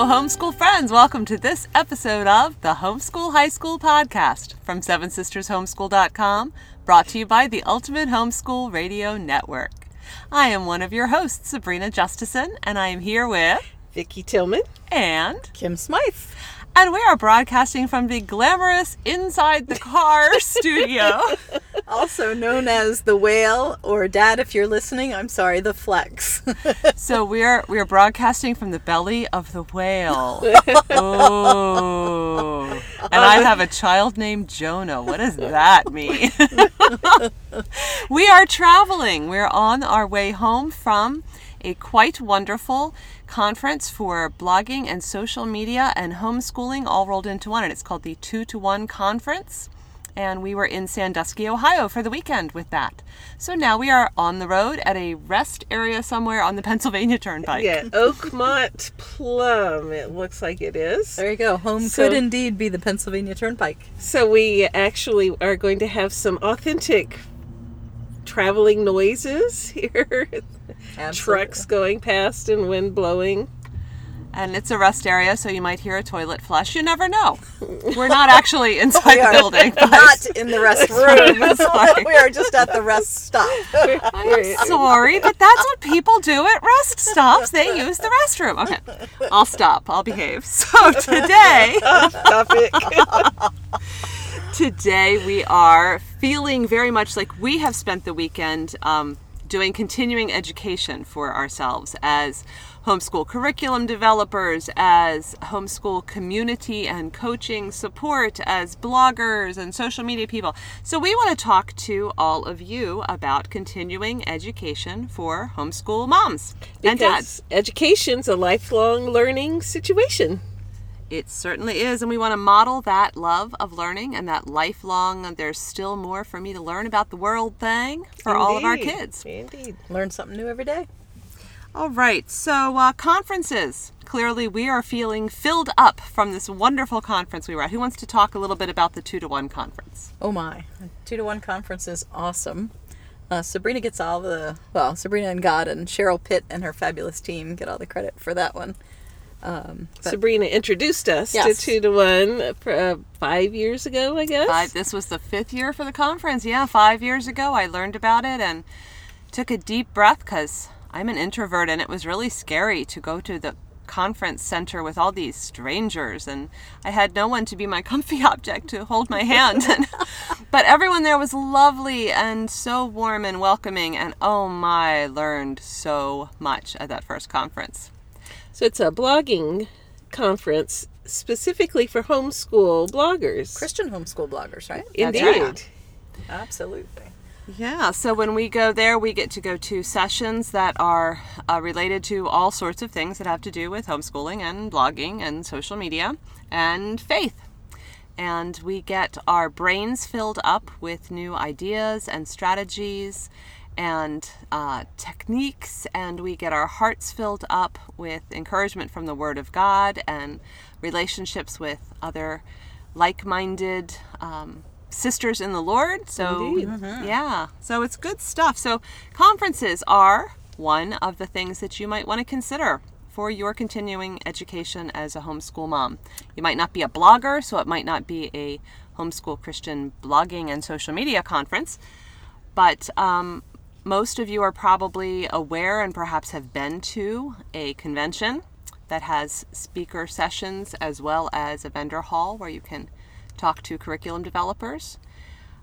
Hello, homeschool friends. Welcome to this episode of the Homeschool High School Podcast from SevenSistersHomeschool.com, brought to you by the Ultimate Homeschool Radio Network. I am one of your hosts, Sabrina Justison, and I am here with Vicki Tillman and Kym Smythe. And we are broadcasting from the glamorous Inside the Car studio. Also known as the whale, or dad, if you're listening, I'm sorry, the flex. so we are we are broadcasting from the belly of the whale. Oh. And I have a child named Jonah. What does that mean? we are traveling. We're on our way home from a quite wonderful conference for blogging and social media and homeschooling all rolled into one. And it's called the Two to One Conference. And we were in Sandusky, Ohio for the weekend with that. So now we are on the road at a rest area somewhere on the Pennsylvania Turnpike. Yeah, Oakmont Plum, it looks like it is. There you go. Home So- could indeed be the Pennsylvania Turnpike. So we actually are going to have some authentic traveling noises here. Trucks going past and wind blowing. And it's a rest area, so you might hear a toilet flush. You never know. We're not actually inside the building. Not in the rest room. We are just at the rest stop. I'm sorry, but that's what people do at rest stops. They use the restroom. Okay, I'll stop. I'll behave. So today, Topic. today we are feeling very much like we have spent the weekend um, doing continuing education for ourselves as homeschool curriculum developers, as homeschool community and coaching support, as bloggers and social media people. So we want to talk to all of you about continuing education for homeschool moms and dads. education's a lifelong learning situation. It certainly is. And we want to model that love of learning and that lifelong, there's still more for me to learn about the world thing for all of our Indeed. kids. Indeed. Learn something new every day. All right. So, uh, conferences. Clearly, we are feeling filled up from this wonderful conference we were at. Who wants to talk a little bit about the two to one conference? Oh my. Two to one conference is awesome. Uh, Sabrina gets all the, well, Sabrina and God and Cheryl Pitt and her fabulous team get all the credit for that one. Um, Sabrina introduced us Yes. to two to one uh, five years ago, I guess. Five, this was the fifth year for the conference. Yeah, five years ago, I learned about it and took a deep breath because I'm an introvert and it was really scary to go to the conference center with all these strangers and I had no one to be my comfy object to hold my hand. And, but everyone there was lovely and so warm and welcoming and oh my, I learned so much at that first conference. So it's a blogging conference specifically for homeschool bloggers. Christian homeschool bloggers, right? Indeed. right. Absolutely. Yeah, so when we go there, we get to go to sessions that are uh, related to all sorts of things that have to do with homeschooling and blogging and social media and faith. And we get our brains filled up with new ideas and strategies and uh, techniques, and we get our hearts filled up with encouragement from the Word of God and relationships with other like minded um, sisters in the Lord. So, Indeed. yeah, so it's good stuff. So, conferences are one of the things that you might want to consider for your continuing education as a homeschool mom. You might not be a blogger, so it might not be a homeschool Christian blogging and social media conference, but um, most of you are probably aware and perhaps have been to a convention that has speaker sessions as well as a vendor hall where you can talk to curriculum developers.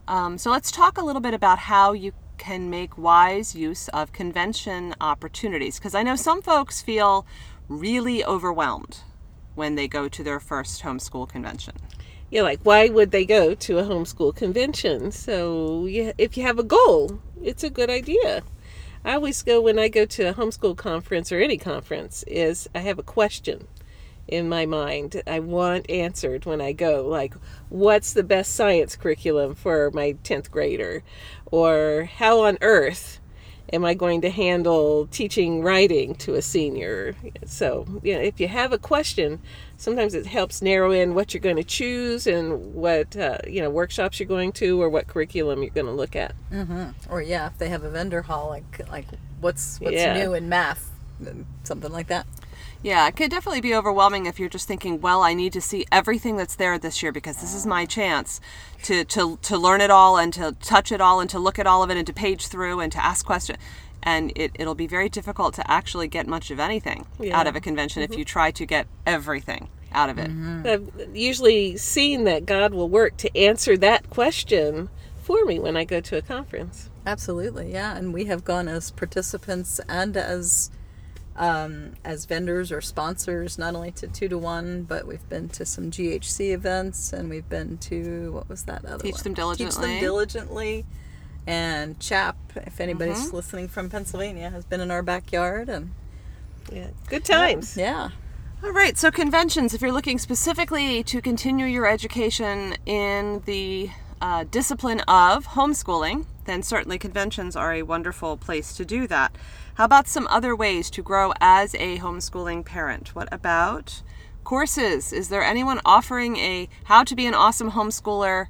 Um, so let's talk a little bit about how you can make wise use of convention opportunities because I know some folks feel really overwhelmed when they go to their first homeschool convention. Yeah, like why would they go to a homeschool convention? So if you have a goal, it's a good idea. I always go when I go to a homeschool conference or any conference is I have a question in my mind I want answered when I go like what's the best science curriculum for my 10th grader or how on earth am I going to handle teaching writing to a senior? So, you know, if you have a question, sometimes it helps narrow in what you're going to choose and what, uh, you know, workshops you're going to or what curriculum you're going to look at. Or yeah, if they have a vendor hall, like like what's what's Yeah. new in math, something like that. Yeah, it could definitely be overwhelming if you're just thinking, well, I need to see everything that's there this year because this is my chance to, to, to learn it all and to touch it all and to look at all of it and to page through and to ask questions. And it, it'll be very difficult to actually get much of anything Yeah. out of a convention if mm-hmm. you try to get everything out of it. I've usually seen that God will work to answer that question for me when I go to a conference. Absolutely, yeah. And we have gone as participants and as um, as vendors or sponsors, not only to two to one, but we've been to some GHC events, and we've been to what was that other Teach one? Them Teach Diligently. them diligently. And CHAP, if anybody's Mm-hmm. listening from Pennsylvania, has been in our backyard, and Yeah, good times. yeah, All right, so conventions, if you're looking specifically to continue your education in the uh, discipline of homeschooling, then certainly conventions are a wonderful place to do that. How about some other ways to grow as a homeschooling parent? What about courses? Is there anyone offering a How to Be an Awesome Homeschooler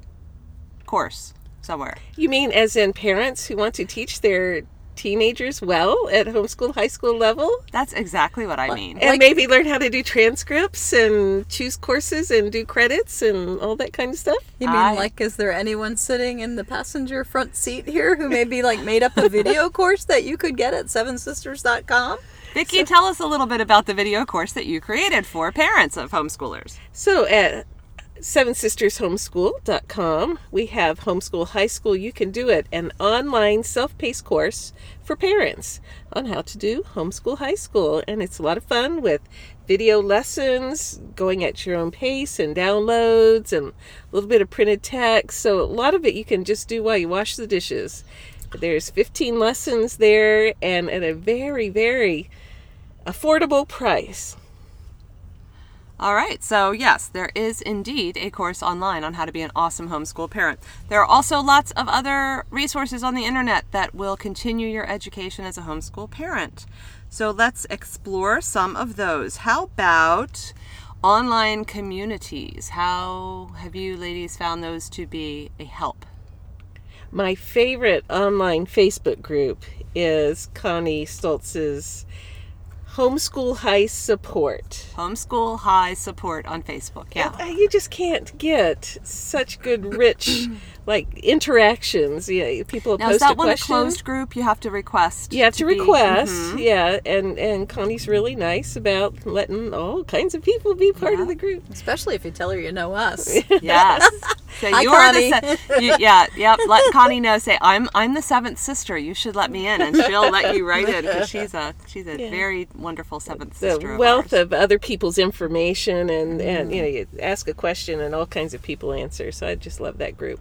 course somewhere? You mean as in parents who want to teach their teenagers well at homeschool, high school level? That's exactly what I mean. And Like- maybe learn how to do transcripts and choose courses and do credits and all that kind of stuff? You mean I- like is there anyone sitting in the passenger front seat here who maybe like made up a video course that you could get at sevensisters.com? Vicki, tell us a little bit about the video course that you created for parents of homeschoolers. So at sevensistershomeschool.com, we have Homeschool High School You Can Do It, an online self paced course for parents on how to do homeschool high school. And it's a lot of fun with video lessons, going at your own pace, and downloads, and a little bit of printed text. So a lot of it you can just do while you wash the dishes. There's 15 lessons there and at a very, very affordable price. All right, so yes, there is indeed a course online on how to be an awesome homeschool parent. There are also lots of other resources on the internet that will continue your education as a homeschool parent. So let's explore some of those. How about online communities? How have you ladies found those to be a help? My favorite online Facebook group is Connie Stoltz's Homeschool High Support. Homeschool High Support on Facebook. Yeah. Uh, You just can't get such good, rich, like interactions. Yeah, people Now, is post a that one a question. closed group? You have to request. You have to, be- Mm-hmm. request, yeah, and and Connie's really nice about letting all kinds of people be part Yeah. of the group. Especially if you tell her you know us. Yes. So Hi, you're the se- you, yeah, yep. Let Connie know. Say I'm I'm the seventh sister. You should let me in, and she'll let you right in because she's a she's a Yeah. very wonderful seventh The sister. of wealth ours. of other people's information, and and you know, Mm-hmm. you ask a question and all kinds of people answer. So I just love that group.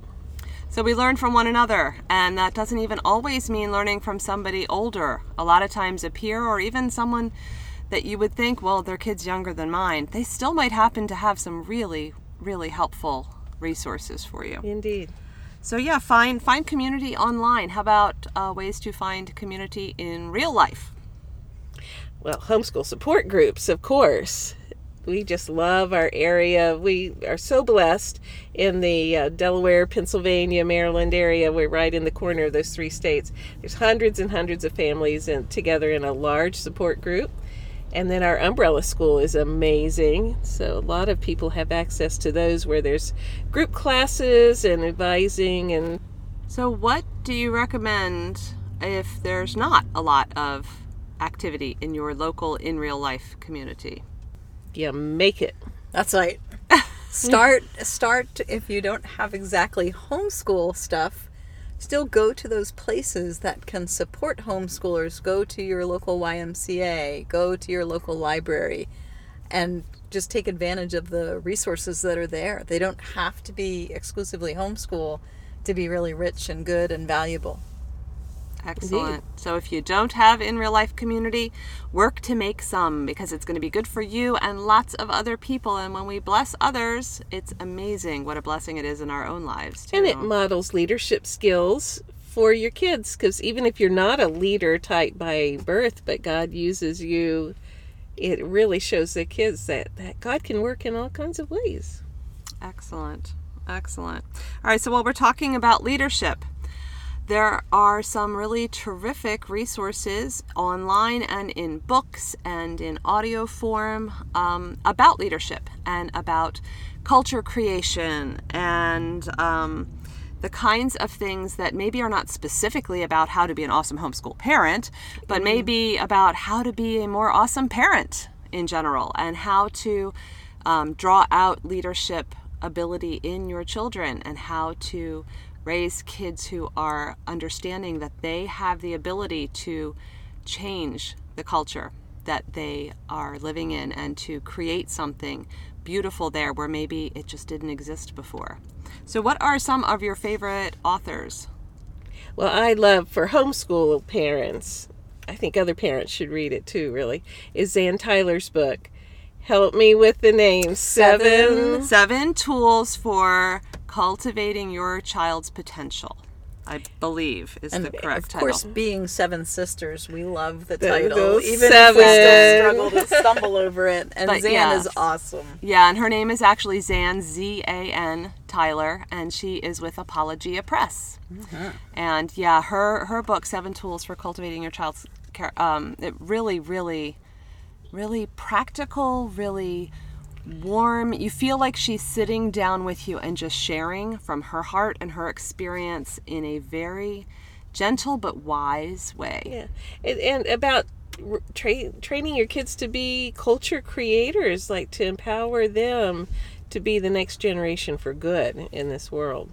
So we learn from one another, and that doesn't even always mean learning from somebody older. A lot of times, a peer or even someone that you would think, well, their kid's younger than mine, they still might happen to have some really, really helpful resources for you. Indeed. So yeah, find find community online. How about uh, ways to find community in real life? Well, homeschool support groups, of course. We just love our area. We are so blessed in the uh, Delaware, Pennsylvania, Maryland area. We're right in the corner of those three states. There's hundreds and hundreds of families in, together in a large support group. And then our umbrella school is amazing. So a lot of people have access to those where there's group classes and advising and So what do you recommend if there's not a lot of activity in your local in real life community? yeah, make it. That's right. Start start if you don't have exactly homeschool stuff. Still go to those places that can support homeschoolers. Go to your local YMCA, go to your local library and just take advantage of the resources that are there. They don't have to be exclusively homeschool to be really rich and good and valuable. Excellent. So if you don't have in real life community, work to make some because it's going to be good for you and lots of other people. And when we bless others, it's amazing what a blessing it is in our own lives. Too. And it models leadership skills for your kids because even if you're not a leader type by birth, but God uses you, it really shows the kids that, that God can work in all kinds of ways. Excellent. Excellent. All right, so while we're talking about leadership, there are some really terrific resources online and in books and in audio form um, about leadership and about culture creation and um, the kinds of things that maybe are not specifically about how to be an awesome homeschool parent, but maybe about how to be a more awesome parent in general and how to um, draw out leadership ability in your children and how to raise kids who are understanding that they have the ability to change the culture that they are living in and to create something beautiful there where maybe it just didn't exist before. So, what are some of your favorite authors? Well, I love for homeschool parents. I think other parents should read it too. Really, is Zan Tyler's book. Help me with the name. Seven. Seven tools for cultivating your child's potential. I believe is the correct title. of title. course, being seven sisters, we love the The- title, those even if we still struggle to stumble over it. And But Zan yeah. is awesome. Yeah, and her name is actually Zan Z A N Tyler, and she is with Apologia Press. And yeah, her her book Seven Tools for Cultivating Your Child's Care. Um, it really, really, really practical, really warm. You feel like she's sitting down with you and just sharing from her heart and her experience in a very gentle but wise way. Yeah, and, and about tra- training your kids to be culture creators, like to empower them to be the next generation for good in this world.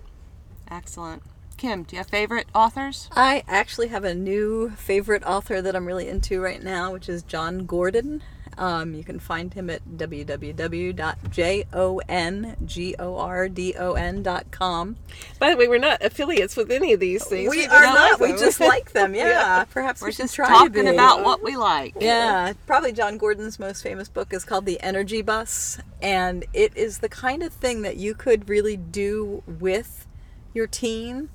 Excellent. Kym, do you have favorite authors? I actually have a new favorite author that I'm really into right now, which is Jon Gordon. Um, you can find him at www.jongordon.com. By the way, we're not affiliates with any of these things. We just are like not. We just like them. Yeah. Perhaps We're we should just try to talking be. about what we like. Yeah, probably Jon Gordon's most famous book is called The Energy Bus, and it is the kind of thing that you could really do with your teen,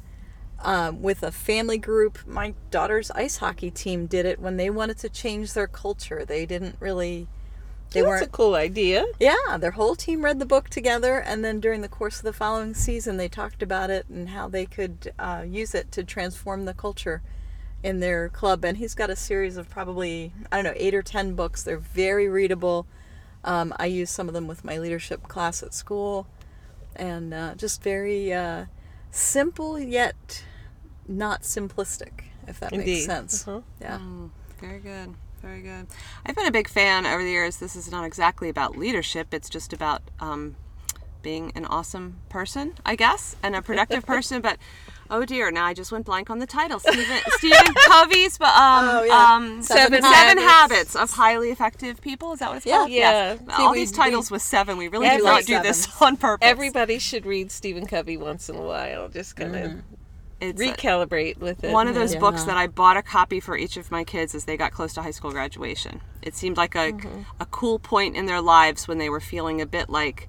um, with a family group. My daughter's ice hockey team did it when they wanted to change their culture. They didn't really. They That's weren't a cool idea. yeah, their whole team read the book together, and then during the course of the following season, they talked about it and how they could uh, use it to transform the culture in their club. And he's got a series of probably, I don't know, eight or ten books. They're very readable. Um, I use some of them with my leadership class at school, and uh, just very uh, simple yet not simplistic, if that Indeed. makes sense. Uh-huh. Yeah. Very good. Very good. I've been a big fan over the years. This is not exactly about leadership, it's just about um, being an awesome person, I guess, and a productive person. But oh dear, now I just went blank on the title. Stephen, Stephen Covey's but, um, Oh, yeah. um, Seven seven, Habits. habits. of highly effective people. Is that what it's Yeah. called? Yeah. Yes. See, All we- these titles with seven. We really Yeah, did we not like do this on purpose. Everybody should read Stephen Covey once in a while. Just kind of It's a- recalibrate with it. one of those books that I bought a copy for each of my kids as they got close to high school graduation. It seemed like a, a cool point in their lives when they were feeling a bit like,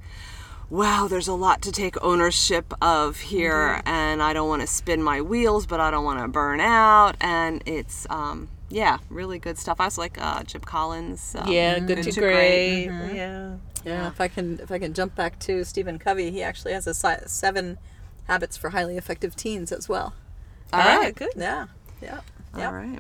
wow, there's a lot to take ownership of here, and I don't want to spin my wheels, but I don't want to burn out. And it's, um, yeah, really good stuff. I was like uh, Jim Collins. Um, yeah, good, to, great. Yeah. Yeah, if I can if I can jump back to Stephen Covey, he actually has a si- seven habits for highly effective teens as well. All Ah, right. good. Yeah, yeah, yeah. All right.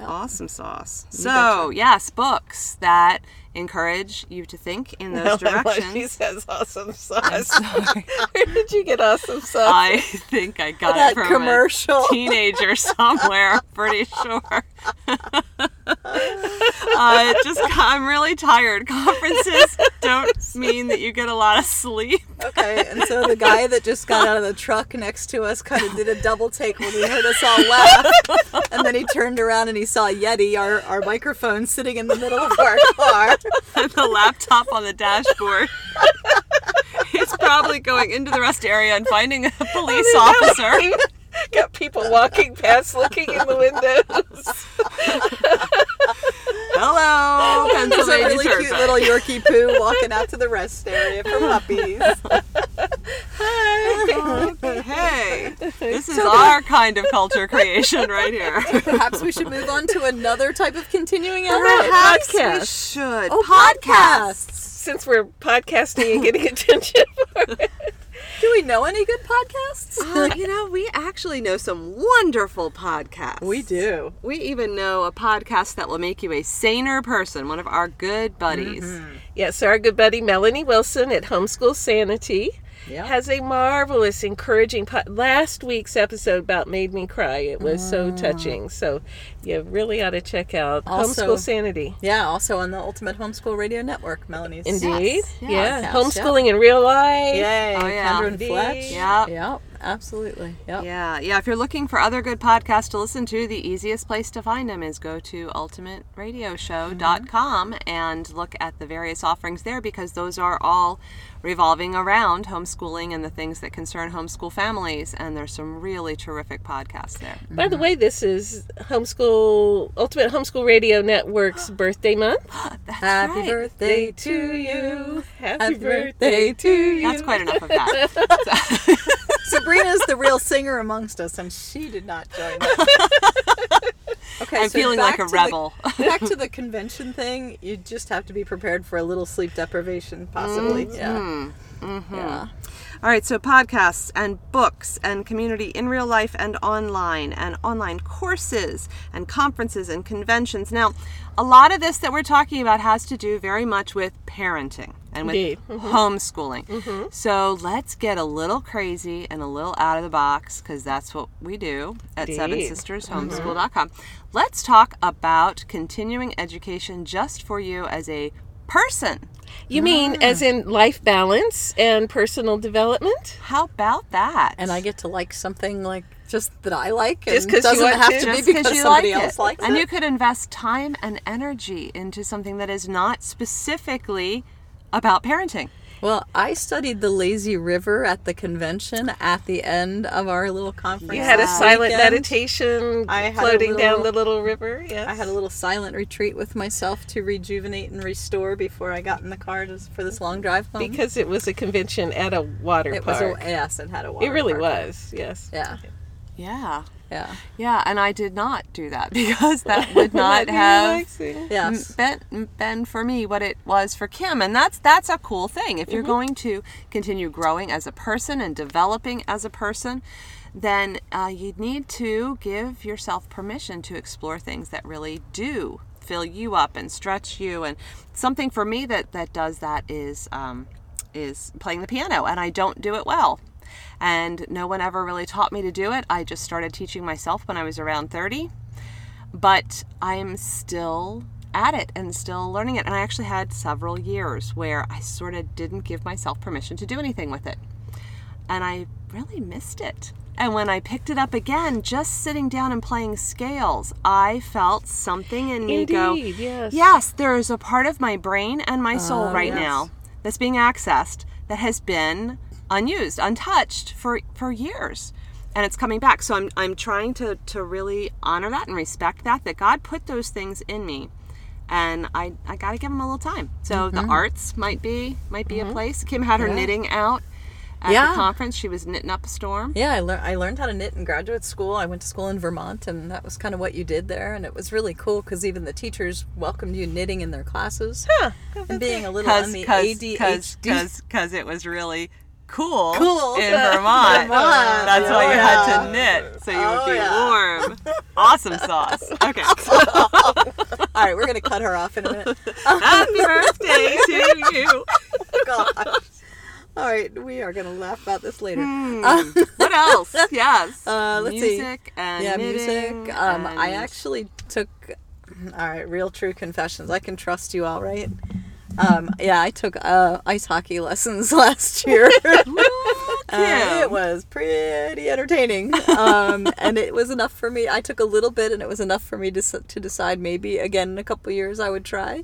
Awesome sauce. You So, yes, books that encourage you to think in those she directions. says awesome sauce. Where did you get awesome sauce? I think I got That it from commercial. a teenager somewhere. I'm pretty sure. Uh, just I'm really tired. Conferences don't mean that you get a lot of sleep. Okay, and so the guy that just got out of the truck next to us kind of did a double take when he heard us all laugh, and then he turned around and he saw Yeti, our our microphone, sitting in the middle of our car. and the laptop on the dashboard. He's probably going into the rest area and finding a police officer. Got people walking past, looking in the windows. Hello, Pennsylvania There's a Pennsylvania really cute little Yorkie poo walking out to the rest area for puppies. Hi. hey, this is our kind of culture creation right here. Perhaps we should move on to another type of continuing about effort. Perhaps we should. Oh, podcasts. podcasts. Since we're podcasting and getting attention for it. Do we know any good podcasts? Uh, you know, we actually know some wonderful podcasts. we do. We even know a podcast that will make you a saner person, one of our good buddies. Yes, our good buddy Melanie Wilson at Homeschool Sanity Yeah. has a marvelous, encouraging. Po- Last week's episode about made me cry. It was so mm. touching. So you really ought to check out Also- Homeschool Sanity. Yeah, also on the Ultimate Homeschool Radio Network, Melanie's. Indeed, Yes. yeah, Podcast, homeschooling in real life. Yay. Oh, yeah. Kendra and Indeed. Fletch. Yep. Yep. Absolutely. Yep. Yeah, yeah. If you're looking for other good podcasts to listen to, the easiest place to find them is go to ultimateradioshow.com and look at the various offerings there because those are all revolving around homeschooling and the things that concern homeschool families. And there's some really terrific podcasts there. By the mm-hmm. way, this is Homeschool Ultimate Homeschool Radio Network's birthday month. That's Happy right. birthday to you. Happy, Happy birthday. birthday to you. That's quite enough of that. Sabrina's the real singer amongst us, and she did not join us. Okay, I'm so feeling like a to the- rebel. back to the convention thing, you just have to be prepared for a little sleep deprivation, possibly. Mm-hmm. Yeah. Mm-hmm. Yeah. All right, so podcasts and books and community in real life and online and online courses and conferences and conventions. Now, a lot of this that we're talking about has to do very much with parenting and with Indeed. Mm-hmm. homeschooling. Mm-hmm. So let's get a little crazy and a little out of the box because that's what we do at Seven. Sisters mm-hmm. Homeschool.com. Let's talk about continuing education just for you as a person. You mean ah. as in life balance and personal development? How about that? And I get to like something like just that I like, Just and 'cause you doesn't want have to? to, just be because because you somebody like else it. likes and it. you could invest time and energy into something that is not specifically about parenting. Well, I studied the lazy river at the convention at the end of our little conference. You had a silent weekend. meditation I had a floating down the little river. Yes. I had a little silent retreat with myself to rejuvenate and restore before I got in the car to, for this long drive home. because it was a convention at a water it was park. a yes, it had a water it really park. was. Yes. Yeah, Yeah. Yeah, Yeah, and I did not do that because that would not have yes. been, been for me what it was for Kym. And that's that's a cool thing. If you're going to continue growing as a person and developing as a person, then uh, you need to give yourself permission to explore things that really do fill you up and stretch you. And something for me that that does that is um, is playing the piano, and I don't do it well. And no one ever really taught me to do it. I just started teaching myself when I was around 30 but I'm still at it and still learning it. And I actually had several years where I sort of didn't give myself permission to do anything with it. And I really missed it. And when I picked it up again, just sitting down and playing scales, I felt something in me go, yes. Yes, there is a part of my brain and my soul Oh, right yes. now that's being accessed that has been unused, untouched for for years. And it's coming back. So I'm I'm trying to to really honor that and respect that that God put those things in me. And I, I got to give them a little time. So Mm-hmm. the arts might be might be a place. Kym had her knitting out at Yeah. the conference. She was knitting up a storm. Yeah, I, lear- I learned how to knit in graduate school. I went to school in Vermont, and that was kind of what you did there. And it was really cool because even the teachers welcomed you knitting in their classes. Huh. And being a little on the ADHD. because it was really cool, Cool. in Vermont. Vermont. That's why you had to knit so you Oh, would be yeah. warm. Awesome sauce. Okay. All right, we're gonna cut her off in a minute. Happy birthday to you. Gosh. All right, we are gonna laugh about this later. What else? Yes. Uh, let's see. music and yeah, music. Um, I actually took. All right, real true confessions. I can trust you all, right? Um, yeah, I took uh, ice hockey lessons last year. Uh, it was pretty entertaining, um, and it was enough for me. I took a little bit, and it was enough for me to to decide maybe again in a couple years I would try.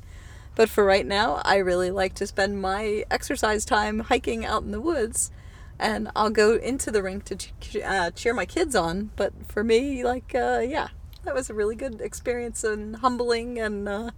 But for right now, I really like to spend my exercise time hiking out in the woods, and I'll go into the rink to ch- uh, cheer my kids on. But for me, like, uh, yeah, that was a really good experience and humbling and uh,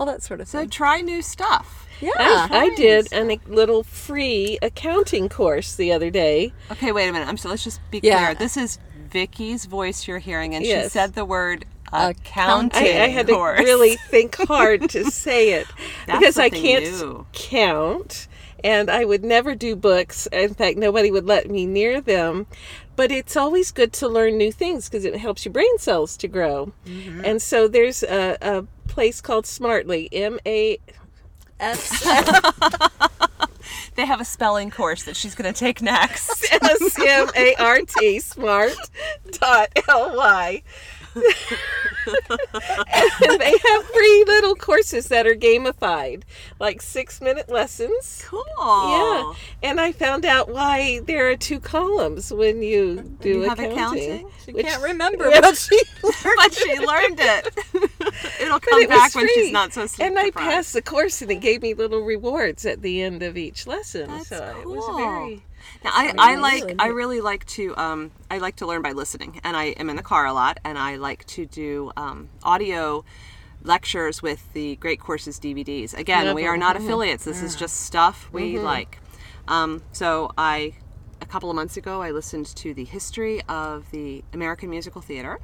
all that sort of So thing. try new stuff. Yeah, ah, I, I did an, a little free accounting course the other day. Okay, wait a minute. I'm so let's just be Yeah. clear. This is Vicki's voice you're hearing, and she said the word Accounting. accounting. I, I had to really think hard to say it That's because I can't new. count and I would never do books. In fact, nobody would let me near them. But it's always good to learn new things because it helps your brain cells to grow. Mm-hmm. And so there's a, a place called Smartly, M A S They have a spelling course that she's going to take next. S M A R T, smart dot L Y. and they have free little courses that are gamified, like six minute lessons. cool. Yeah, and I found out why there are two columns when you do you have accounting. accounting? she which- can't remember, but she but she learned it. It'll come it back when she's not so sleep And I passed the course, and it gave me little rewards at the end of each lesson. That's so it was very Now, I, I really like. I really like to um, I like to learn by listening, and I am in the car a lot, and I like to do um, audio lectures with the Great Courses DVDs. Again, we are not affiliates. This is just stuff we like. Um, so I a couple of months ago I listened to the history of the American musical theater.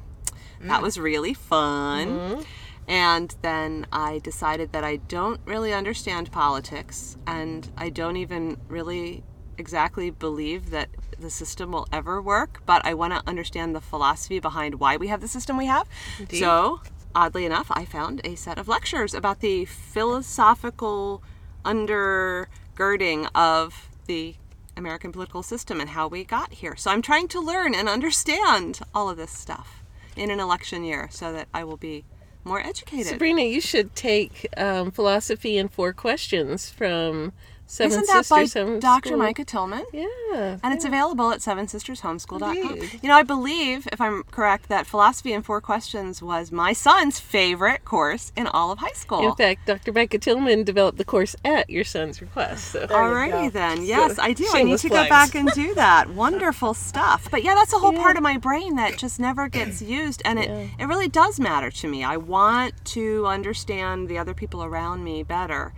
That was really fun. And then I decided that I don't really understand politics and I don't even really exactly believe that the system will ever work, but I want to understand the philosophy behind why we have the system we have. So, oddly enough, I found a set of lectures about the philosophical undergirding of the American political system and how we got here. So, I'm trying to learn and understand all of this stuff in an election year so that I will be more educated. Sabrina, you should take um, philosophy in four questions from Seven Isn't that by Sisters Home Dr. Micah Tillman? Yeah. And it's available at sevensistershomeschool.com. Indeed. You know, I believe, if I'm correct, that Philosophy in Four Questions was my son's favorite course in all of high school. In fact, Dr. Micah Tillman developed the course at your son's request. So. Alrighty then. Yes, I do. I need to go back and do that. Wonderful stuff. But yeah, that's a whole Yeah. part of my brain that just never gets used and it, it really does matter to me. I want to understand the other people around me better.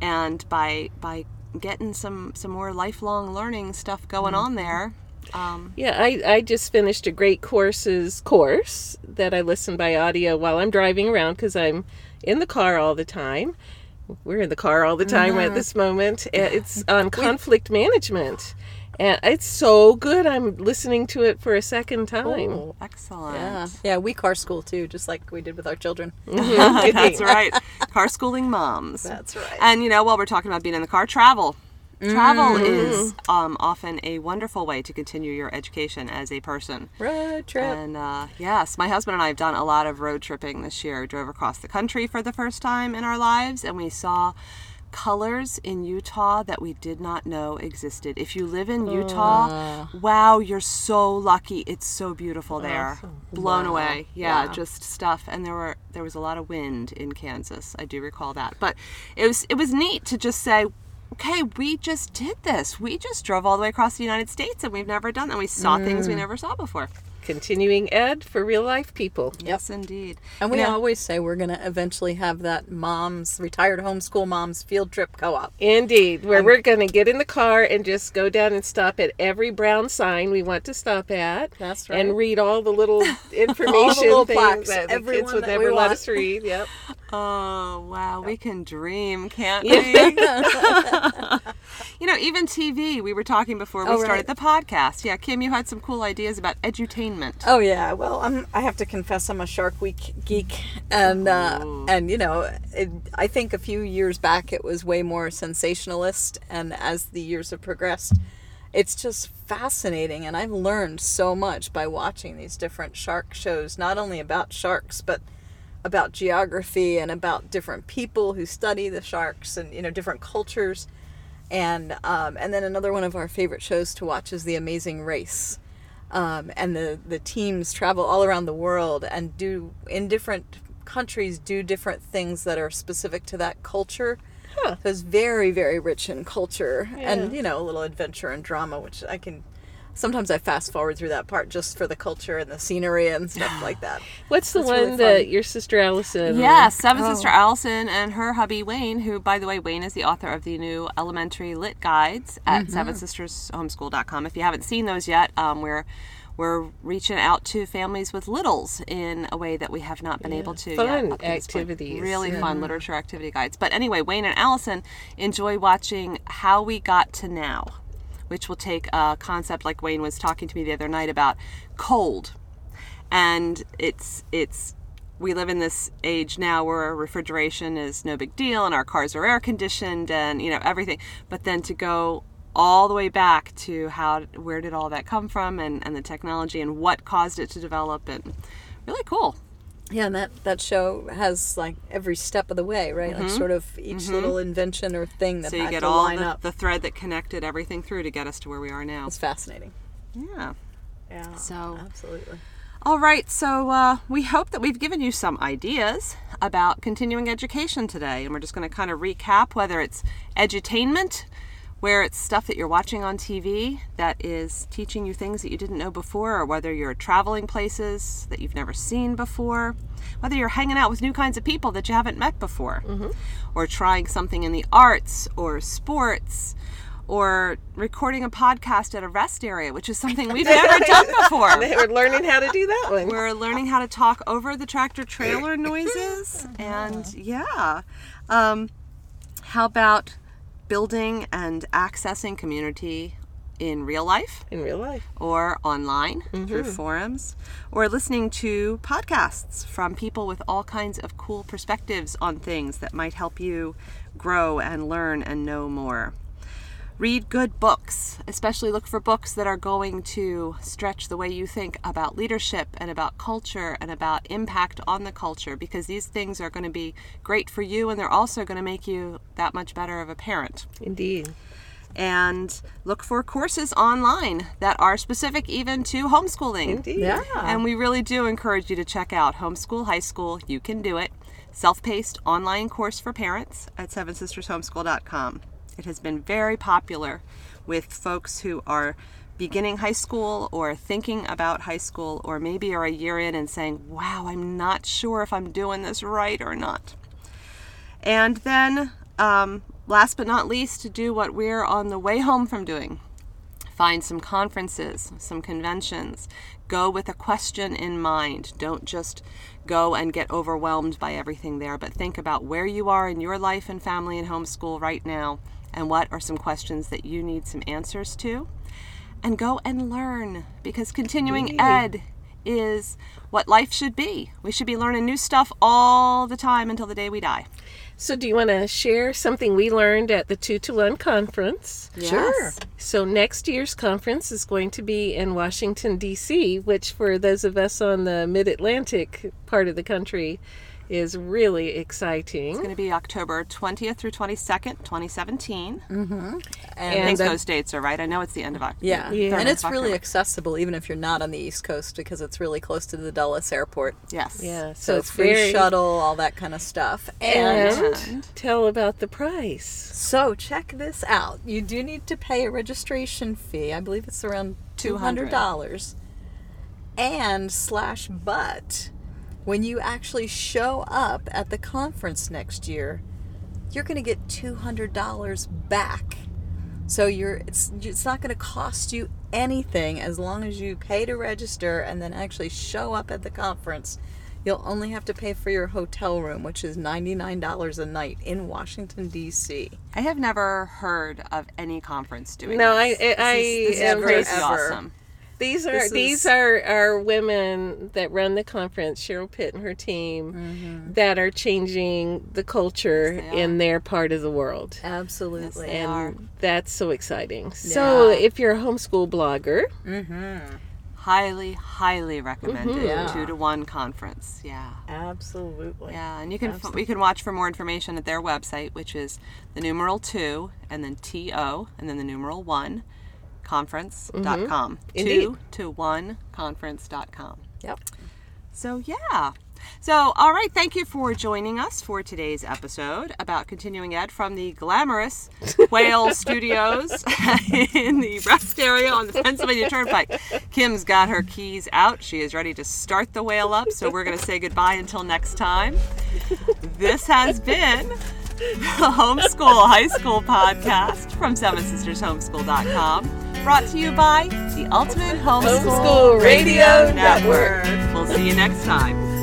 And by by getting some some more lifelong learning stuff going Mm-hmm. on there, um, Yeah, I, I just finished a great courses course that I listen by audio while I'm driving around because I'm in the car all the time. We're in the car all the time at this moment. It's on conflict management. And it's so good. I'm listening to it for a second time. Cool. excellent. Yeah, yeah, we car school too, just like we did with our children. That's right. Car schooling moms. That's right. And you know, while we're talking about being in the car, travel. Travel is um, often a wonderful way to continue your education as a person. Road trip. And uh, yes, my husband and I have done a lot of road tripping this year. We drove across the country for the first time in our lives, and we saw colors in Utah that we did not know existed. If you live in Utah, wow, you're so lucky. It's so beautiful there. Blown away. Yeah, Yeah. just stuff. And there were there was a lot of wind in Kansas. I do recall that. But it was it was neat to just say Okay, we just did this. We just drove all the way across the United States and we've never done that. We saw things we never saw before. Continuing ed for real life people. Yes, indeed. And we You know, always say we're going to eventually have that mom's, retired homeschool mom's field trip co op. Indeed, where we're going to get in the car and just go down and stop at every brown sign we want to stop at. That's right. And read all the little information little things plaques, that the kids would that never let us read. Yep. Oh, wow. We can dream, can't we? you know, even TV, we were talking before we Oh, started the podcast. Yeah, Kym, you had some cool ideas about edutainment. Oh yeah, well, I'm. I have to confess, I'm a Shark Week geek, and uh, and you know, it, I think a few years back it was way more sensationalist, and as the years have progressed, it's just fascinating, and I've learned so much by watching these different shark shows, not only about sharks, but about geography and about different people who study the sharks and you know different cultures and um, and then another one of our favorite shows to watch is the amazing race. Um, and the the teams travel all around the world and do in different countries do different things that are specific to that culture. Huh. so it's very very rich in culture and you know a little adventure and drama which i can sometimes i fast forward through that part just for the culture and the scenery and stuff like that What's the That's one really that your sister Allison? Yes, Seven Oh. Sister Allison and her hubby Wayne, who, by the way, Wayne is the author of the new elementary lit guides at Mm-hmm. seven sisters homeschool.com. If you haven't seen those yet, um, we're we're reaching out to families with littles in a way that we have not been able to Fun yet. up to point. activities, Really yeah. fun literature activity guides. But anyway, Wayne and Allison enjoy watching How We Got to Now, which will take a concept like Wayne was talking to me the other night about cold. And it's it's we live in this age now where refrigeration is no big deal and our cars are air conditioned and you know everything but then to go all the way back to how where did all that come from and, and the technology and what caused it to develop and really cool Yeah, and that, that show has like every step of the way, right? Like sort of each little invention or thing that so you had get to all line the, up. the thread that connected everything through to get us to where we are now It's fascinating. yeah Yeah. So- absolutely. All right, so uh, we hope that we've given you some ideas about continuing education today, and we're just going to kind of recap whether it's edutainment, where it's stuff that you're watching on TV that is teaching you things that you didn't know before, or whether you're traveling places that you've never seen before, whether you're hanging out with new kinds of people that you haven't met before, or trying something in the arts or sports. Or recording a podcast at a rest area, which is something we've never done before. We're learning how to do that one. We're learning how to talk over the tractor trailer noises. And yeah. Um, how about building and accessing community in real life in real life. or online through mm-hmm. forums or listening to podcasts from people with all kinds of cool perspectives on things that might help you grow and learn and know more. Read good books, especially look for books that are going to stretch the way you think about leadership and about culture and about impact on the culture because these things are going to be great for you and they're also going to make you that much better of a parent Indeed. and look for courses online that are specific even to homeschooling. Indeed. Yeah. And we really do encourage you to check out Homeschool High School. You can do it. Self paced online course for parents at sevensistershomeschool.com. It has been very popular with folks who are beginning high school or thinking about high school or maybe are a year in and saying, wow, I'm not sure if I'm doing this right or not. And then, um, last but not least, to do what we're on the way home from doing find some conferences, some conventions. Go with a question in mind. Don't just go and get overwhelmed by everything there, but think about where you are in your life and family and homeschool right now and what are some questions that you need some answers to. And go and learn because continuing ed is what life should be. We should be learning new stuff all the time until the day we die. So, do you want to share something we learned at the Two to One conference? Sure. So, next year's conference is going to be in Washington, D.C., which, for those of us on the mid Atlantic part of the country, is really exciting. It's going to be October 20th through 22nd, 2017. Mm-hmm. And, I think those dates are right. I know it's the end of October. yeah. Yeah. and it's really accessible even if you're not on the East Coast because it's really close to the Dulles Airport. Yes. Yeah, So, so, it's free very- shuttle, all that kind of stuff. And And tell about the price. so check this out. You do need to pay a registration fee. I believe it's around two hundred dollars. And slash but when you actually show up at the conference next year, you're going to get two hundred dollars back. So you're it's it's not going to cost you anything as long as you pay to register and then actually show up at the conference. You'll only have to pay for your hotel room, which is $99 a night in Washington D.C. I have never heard of any conference doing this No, I, this. I, I this is am crazy ever. awesome. These are This these are are women that run the conference, Cheryl Pitt and her team, mm-hmm. that are changing the culture Yes, in their part of the world. Absolutely. They and are. that's so exciting. So if you're a homeschool blogger, mm-hmm. Highly, highly recommended. Mm-hmm. Yeah. Two to one conference. Yeah. Absolutely. Yeah, and you can you can watch for more information at their website, which is the numeral two and then T O and then the numeral one conference.com. Mm-hmm. Indeed. Two to one conference.com. Yep. So, yeah. So, all right, thank you for joining us for today's episode about continuing ed from the glamorous Whale Studios in the rest area on the Pennsylvania Turnpike. Kym's got her keys out. She is ready to start the whale up, so we're going to say goodbye until next time. This has been the Homeschool High School podcast from SevenSistersHomeschool.com brought to you by the Ultimate Homeschool, Homeschool Radio Network. We'll see you next time.